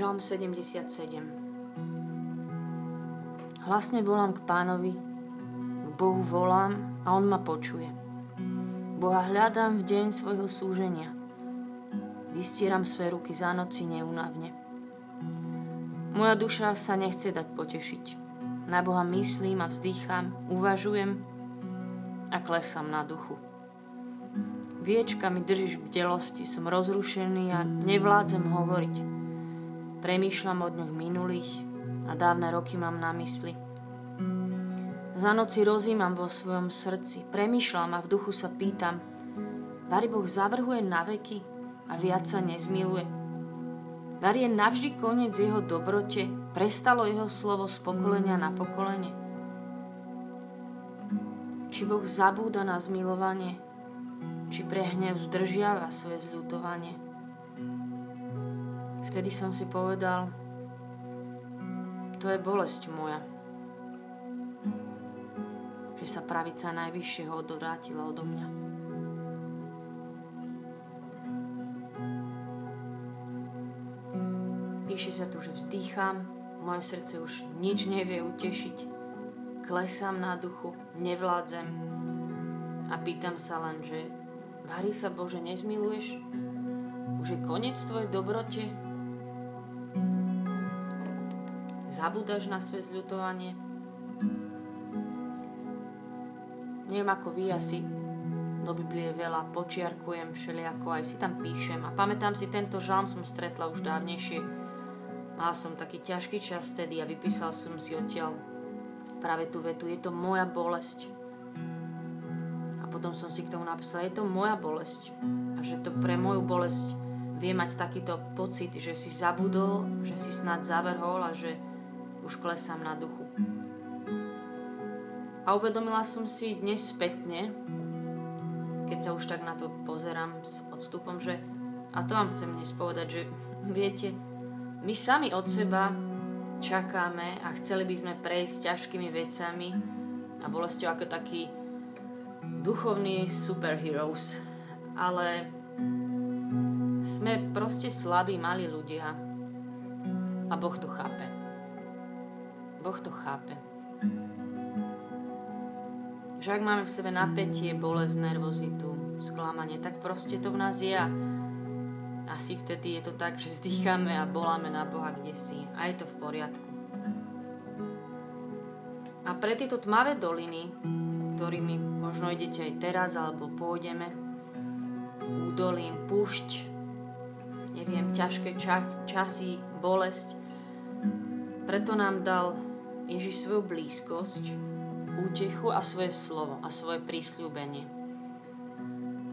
Žalm 77 Hlasne volám k pánovi, k Bohu volám a on ma počuje. Boha hľadám v deň svojho súženia. Vystieram svoje ruky za noci neunavne. Moja duša sa nechce dať potešiť. Na Boha myslím a vzdýcham, uvažujem a klesam na duchu. Viečka mi držíš v bdelosti, som rozrušený a nevládzem hovoriť. Premýšľam o dňoch minulých a dávne roky mám na mysli. Za noci rozímam vo svojom srdci, premýšľam a v duchu sa pýtam, Vary Boh zavrhuje na veky a viac sa nezmiluje. Vary je navždy koniec jeho dobrote, prestalo jeho slovo z pokolenia na pokolenie. Či Boh zabúda na zmilovanie, či prehnev zdržiava svoje zľutovanie. Vtedy som si povedal, to je bolesť moja. Že sa pravica najvyššieho odvrátila odo mňa. Píše sa tu, že vzdýcham, moje srdce už nič nevie utešiť, klesám na duchu, nevládzem a pýtam sa len, že Vary sa Bože nezmiluješ? Už je koniec tvojej dobrote? Zabúdaš na svoje zľutovanie. Neviem ako vy, asi do Biblie veľa počiarkujem všelijako, aj si tam píšem. A pamätám si, tento žalm som stretla už dávnejšie. Mal som taký ťažký čas vtedy a vypísal som si odtiaľ práve tú vetu, je to moja bolesť. A potom som si k tomu napísala, je to moja bolesť. A že to pre moju bolesť vie mať takýto pocit, že si zabudol, že si snad zavrhol a že už klesám na duchu. A uvedomila som si dnes spätne, keď sa už tak na to pozerám s odstupom, že, a to vám chcem dnes povedať, že viete, my sami od seba čakáme a chceli by sme prejsť ťažkými vecami a bolesťou ako taký duchovní superheroes, ale sme proste slabí, malí ľudia a Boh to chápe. Boh to chápe. Že ak máme v sebe napätie, bolesť, nervozitu, sklamanie, tak proste to v nás je a asi vtedy je to tak, že zdýchame a voláme na Boha kde si a je to v poriadku. A pre tieto tmavé doliny, ktorými možno idete aj teraz alebo pôjdeme, údolím, púšť, neviem, ťažké ča- časy, bolesť, preto nám dal Ježiš svoju blízkosť, útechu a svoje slovo a svoje prísľubenie.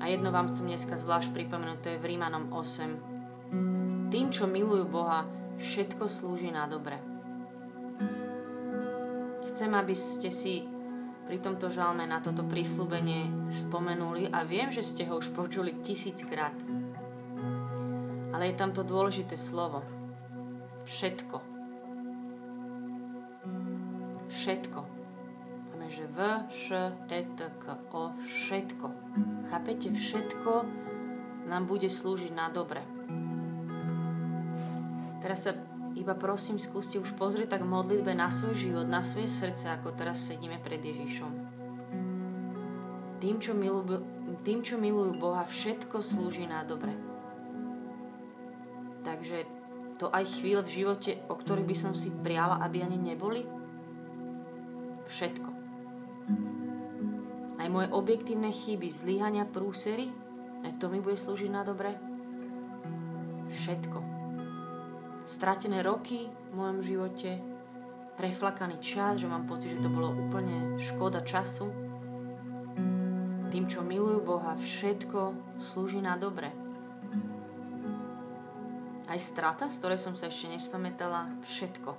A jedno vám chcem dneska zvlášť pripomenúť, to je v Rímanom 8. Tým, čo milujú Boha, všetko slúži na dobre. Chcem, aby ste si pri tomto žalme na toto prísľubenie spomenuli a viem, že ste ho už počuli tisíckrát. Ale je tam to dôležité slovo. Všetko všetko. Máme, že v, š, et, k, o, všetko. Chápete? Všetko nám bude slúžiť na dobre. Teraz sa iba prosím, skúste už pozrieť tak modlitbe na svoj život, na svoje srdce, ako teraz sedíme pred Ježišom. Tým, čo milujú, tým, čo milujú Boha, všetko slúži na dobre. Takže to aj chvíle v živote, o ktorých by som si priala, aby ani neboli, všetko. Aj moje objektívne chyby, zlyhania, prúsery, aj to mi bude slúžiť na dobre. Všetko. Stratené roky v mojom živote, preflakaný čas, že mám pocit, že to bolo úplne škoda času. Tým, čo milujú Boha, všetko slúži na dobre. Aj strata, z ktorej som sa ešte nespamätala, všetko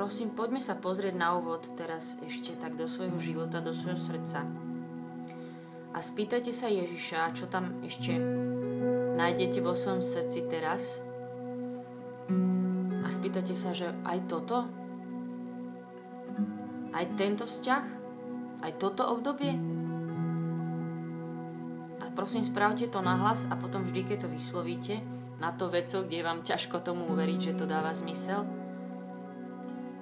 prosím, poďme sa pozrieť na úvod teraz ešte tak do svojho života, do svojho srdca. A spýtajte sa Ježiša, čo tam ešte nájdete vo svojom srdci teraz. A spýtajte sa, že aj toto? Aj tento vzťah? Aj toto obdobie? A prosím, spravte to nahlas a potom vždy, keď to vyslovíte, na to veco, kde vám ťažko tomu uveriť, že to dáva zmysel,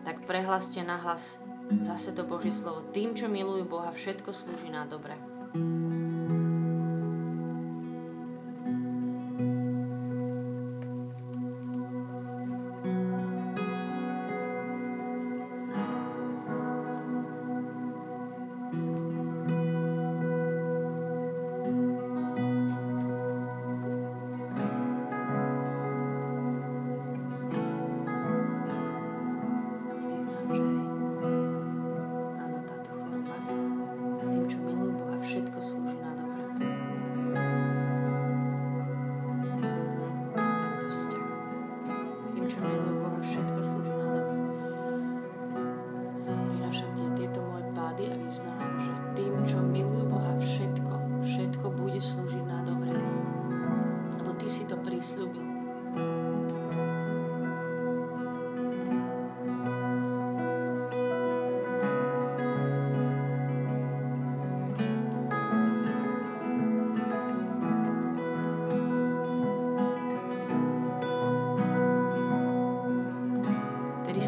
tak prehlaste nahlas zase to Božie slovo. Tým, čo milujú Boha, všetko slúži na dobre.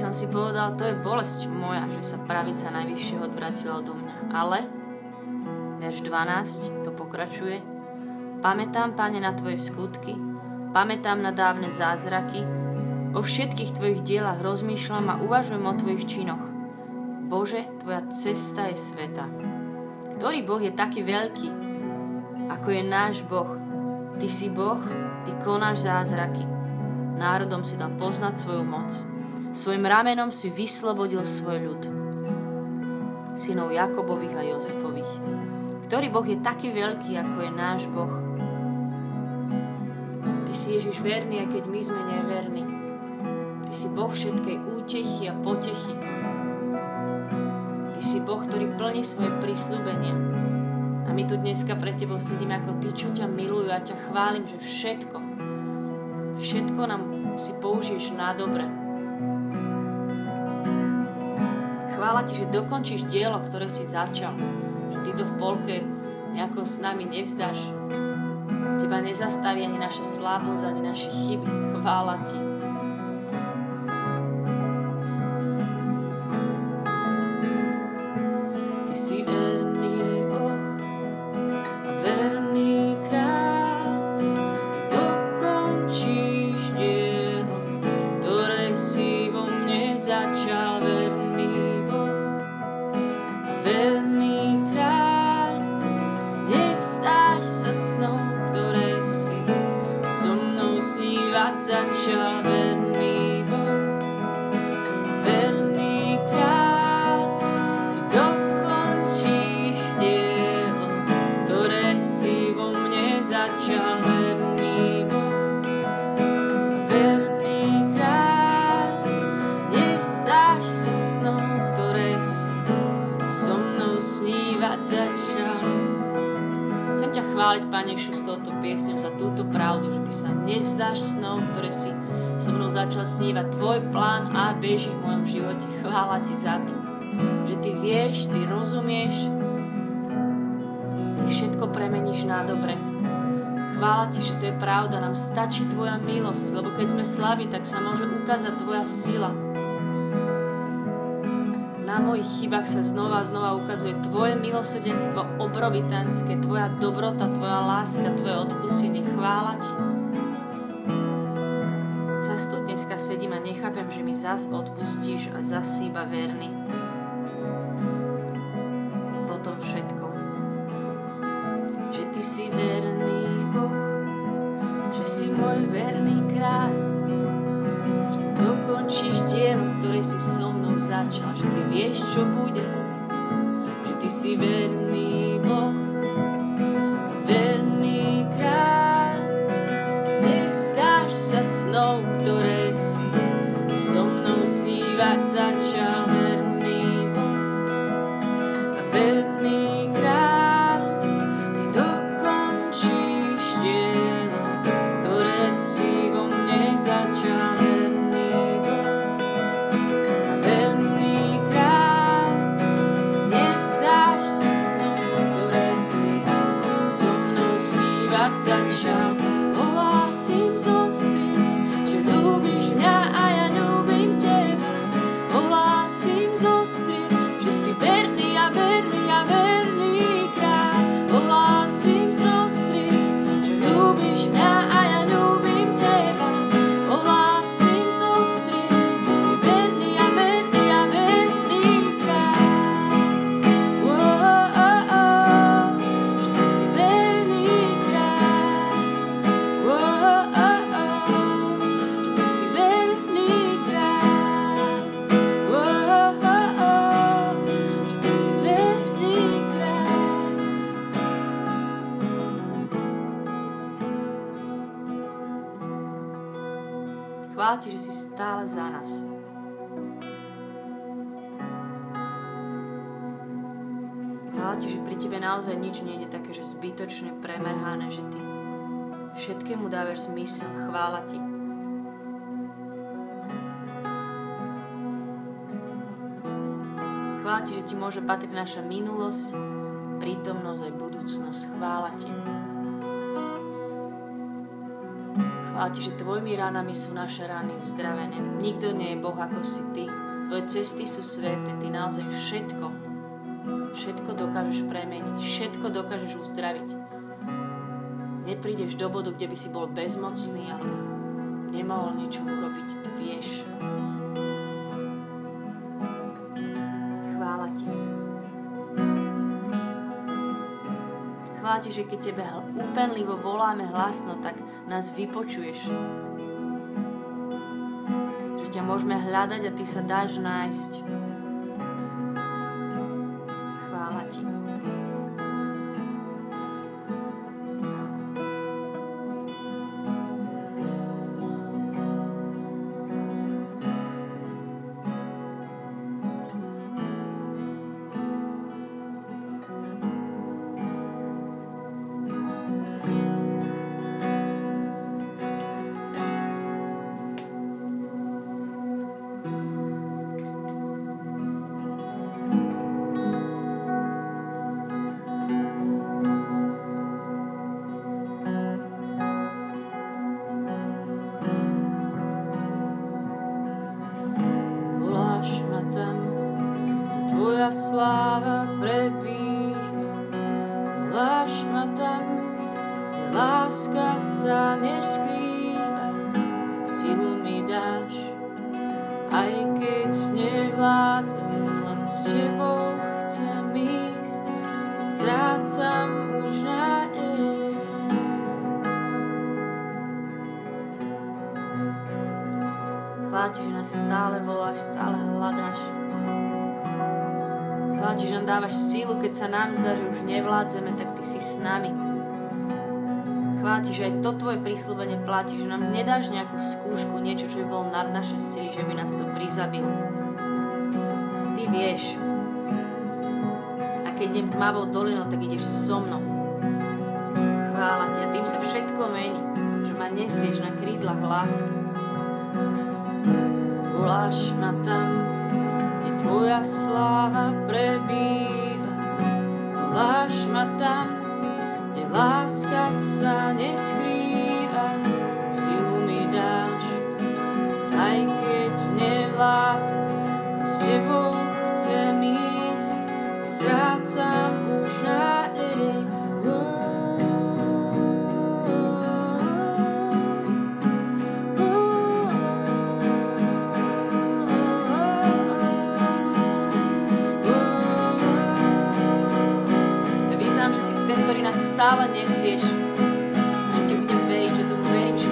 Som si povedal, to je bolesť moja, že sa pravica najvyššieho odvratila odo mňa. Ale, verš 12, to pokračuje, pamätám, Pane, na Tvoje skutky, pamätám na dávne zázraky, o všetkých Tvojich dielach rozmýšľam a uvažujem o Tvojich činoch. Bože, Tvoja cesta je sveta. Ktorý Boh je taký veľký, ako je náš Boh? Ty si Boh, Ty konáš zázraky. Národom si dal poznať svoju moc. Svojim ramenom si vyslobodil svoj ľud, synov Jakobových a Jozefových. Ktorý Boh je taký veľký, ako je náš Boh. Ty si Ježiš verný, aj keď my sme neverní. Ty si Boh všetkej útechy a potechy. Ty si Boh, ktorý plní svoje prísľubenia. A my tu dneska pred Tebou sedíme ako Ty, čo ťa milujú a ťa chválim, že všetko, všetko nám si použiješ na dobre chvála ti, že dokončíš dielo, ktoré si začal. Že ty to v polke nejako s nami nevzdáš. Teba nezastaví ani naša slabosť, ani naše chyby. Chvála ti. začal snívať tvoj plán a beží v mojom živote. Chvála ti za to, že ty vieš, ty rozumieš, ty všetko premeníš na dobre. Chvála ti, že to je pravda, nám stačí tvoja milosť, lebo keď sme slabí, tak sa môže ukázať tvoja sila. Na mojich chybách sa znova a znova ukazuje tvoje milosrdenstvo obrovitánske, tvoja dobrota, tvoja láska, tvoje odpustenie. Chvála ti sedím a nechápem, že mi zas odpustíš a zas iba verný. Zbytočne premerhané, že ty všetkému dávaš zmysel. Chvála ti. Chvála ti, že ti môže patriť naša minulosť, prítomnosť aj budúcnosť. Chvála ti. Chvála ti, že tvojimi ranami sú naše rany uzdravené. Nikto nie je Boh ako si ty. Tvoje cesty sú sveté. Ty naozaj všetko, všetko dokážeš premeniť. Všetko dokážeš uzdraviť. Neprídeš do bodu, kde by si bol bezmocný, ale nemohol niečo urobiť. Ty vieš. Chvála ti. Chvála ti, že keď tebe úpenlivo voláme hlasno, tak nás vypočuješ. Že ťa môžeme hľadať a ty sa dáš nájsť. Prebýva. Voláš ma tam, láska sa neskrýva. Silu mi dáš, aj keď nevládzem, len s tebou chcem ísť. Keď strácam už nádej. Chvála ti, že nás stále voláš, stále hľadáš. Chvála ti, že nám dávaš sílu, keď sa nám zdá, že už nevládzeme, tak ty si s nami. Chvála ti, že aj to tvoje prísľubenie platí, že nám nedáš nejakú skúšku, niečo, čo by bolo nad naše sily, že by nás to prizabilo. Ty vieš. A keď idem tmavou dolinou, tak ideš so mnou. Chvála ti a tým sa všetko mení, že ma nesieš na krídlach lásky. Voláš ma tam, tvoja sláva prebýva. Voláš ma tam, kde láska sa neskrýva. Ktorý nás stále nesieš. Že ti budem veriť, že tomu verím, že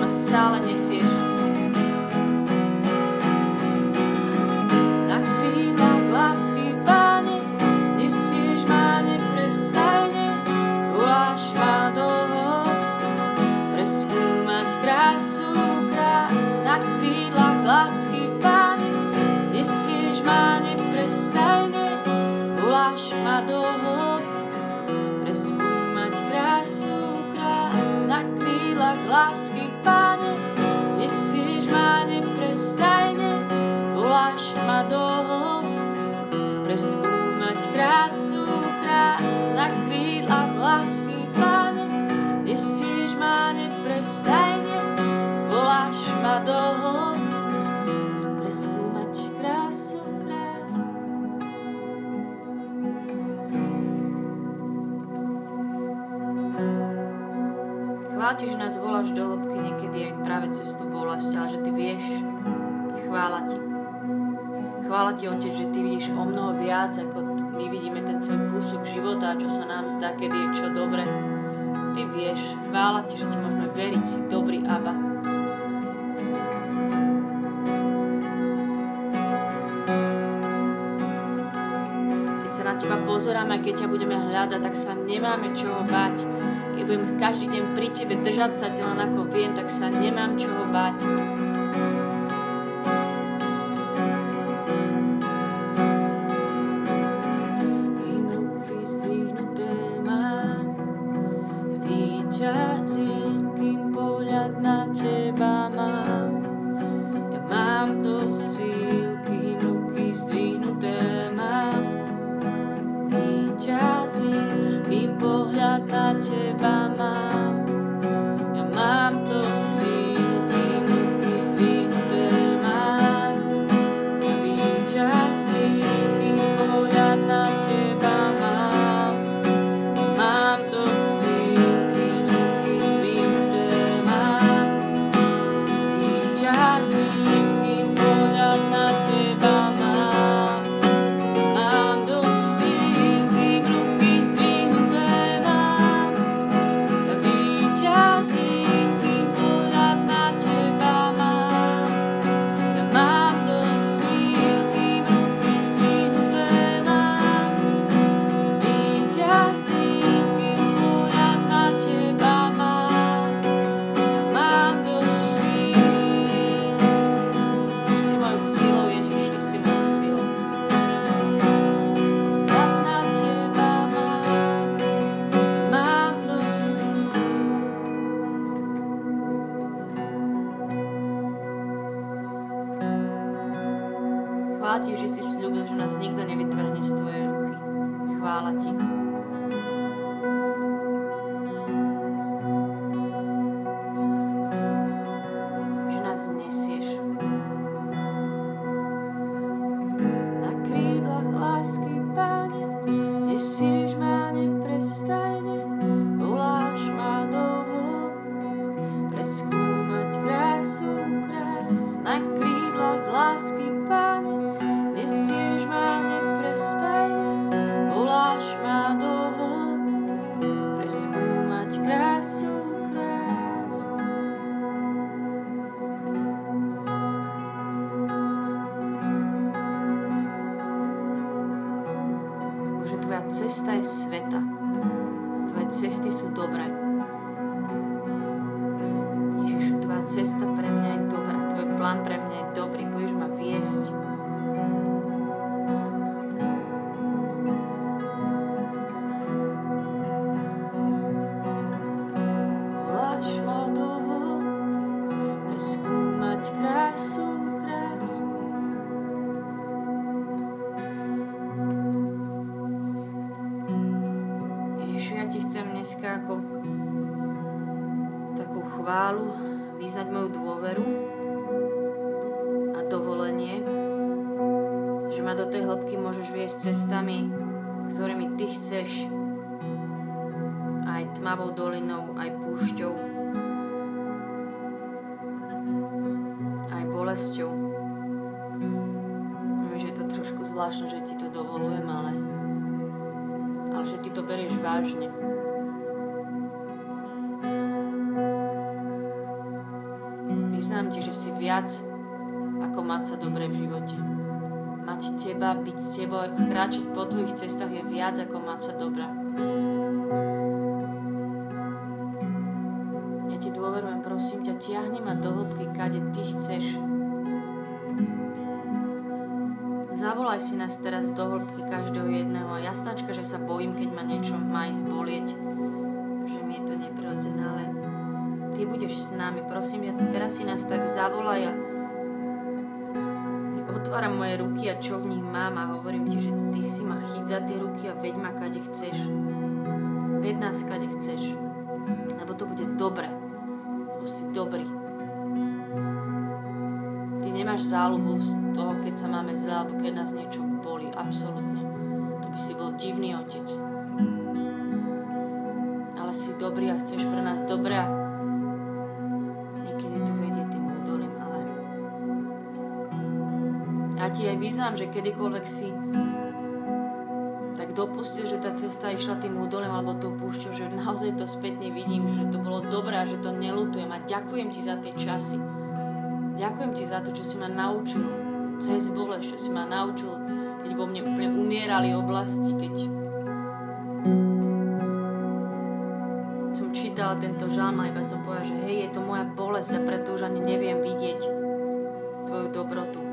Chvála ti, že nás voláš do hĺbky niekedy aj práve cez tú bolesť, ale že ty vieš. Chvála ti. Chvála ti, Otec, že ty vidíš o mnoho viac, ako my vidíme ten svoj kúsok života, čo sa nám zdá, kedy je čo dobre. Ty vieš. Chvála ti, že ti môžeme veriť, si dobrý Abba. Pozeráme keď ťa budeme hľadať, tak sa nemáme čoho bať. Budem každý deň pri tebe držať sa len ako viem, tak sa nemám čoho bať. Bolesťou. Viem, že je to trošku zvláštne, že ti to dovolujem, ale, ale že ty to berieš vážne. Vyznám ti, že si viac ako mať sa dobre v živote. Mať teba, byť s tebou, kráčať po tvojich cestách je viac ako mať sa dobré. Nás teraz do hĺbky každého jedného. Jasnačka, že sa bojím, keď ma niečo má ísť bolieť, že mi je to neprirodzené, ale Ty budeš s nami, prosím, ja teraz si nás tak zavolaj a otváram moje ruky a čo v nich mám a hovorím Ti, že Ty si ma chyť za tie ruky a veď ma kade chceš. Veď nás kade chceš, lebo to bude dobre. Si dobrý. Ty nemáš záľubu z toho, keď sa máme zle, alebo keď nás niečo boli, absolútne. To by si bol divný otec. Ale si dobrý a chceš pre nás dobré. Niekedy to vedie tým údolím, ale... Ja ti aj význam, že kedykoľvek si tak dopustil, že tá cesta išla tým údolím alebo tou púšťou, že naozaj to spätne vidím, že to bolo dobré že to nelutujem a ďakujem ti za tie časy. Ďakujem ti za to, čo si ma naučil. Cez bolesť, čo si ma naučil vo mne úplne umierali oblasti, keď som čítala tento žalm a iba som povedala, že hej, je to moja bolesť a preto už ani neviem vidieť tvoju dobrotu.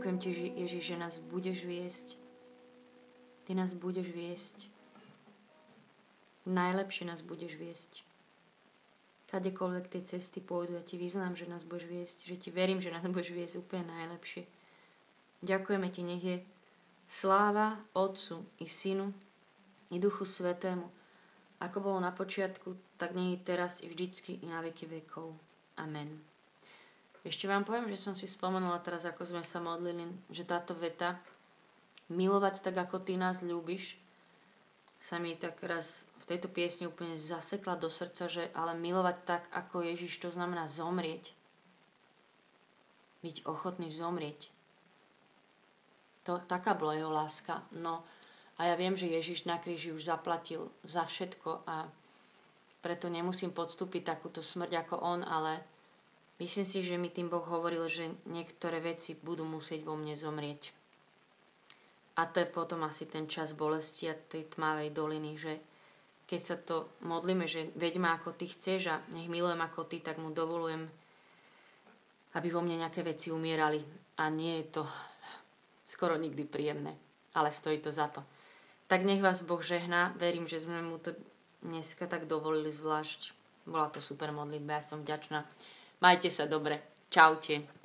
Ďakujem ti, Ježi- Ježiš, že nás budeš viesť. Ty nás budeš viesť. Najlepšie nás budeš viesť. Kadekoľvek tie cesty pôjdu, ja ti vyznám, že nás budeš viesť, že ti verím, že nás budeš viesť úplne najlepšie. Ďakujeme ti, nech je sláva Otcu i Synu i Duchu Svetému, ako bolo na počiatku, tak nie je teraz i vždycky i na veky vekov. Amen. Ešte vám poviem, že som si spomenula teraz, ako sme sa modlili, že táto veta milovať tak, ako ty nás ľúbiš, sa mi tak raz v tejto piesni úplne zasekla do srdca, že ale milovať tak, ako Ježiš, to znamená zomrieť. Byť ochotný zomrieť. To, taká bola jeho láska. No a ja viem, že Ježiš na kríži už zaplatil za všetko a preto nemusím podstúpiť takúto smrť ako on, ale myslím si, že mi tým Boh hovoril, že niektoré veci budú musieť vo mne zomrieť. A to je potom asi ten čas bolesti a tej tmavej doliny, že keď sa to modlíme, že veď ma ako ty chceš a nech milujem ako ty, tak mu dovolujem, aby vo mne nejaké veci umierali. A nie je to skoro nikdy príjemné, ale stojí to za to. Tak nech vás Boh žehná, verím, že sme mu to dneska tak dovolili zvlášť. Bola to super modlitba, ja som vďačná. Majte sa dobre. Čaute.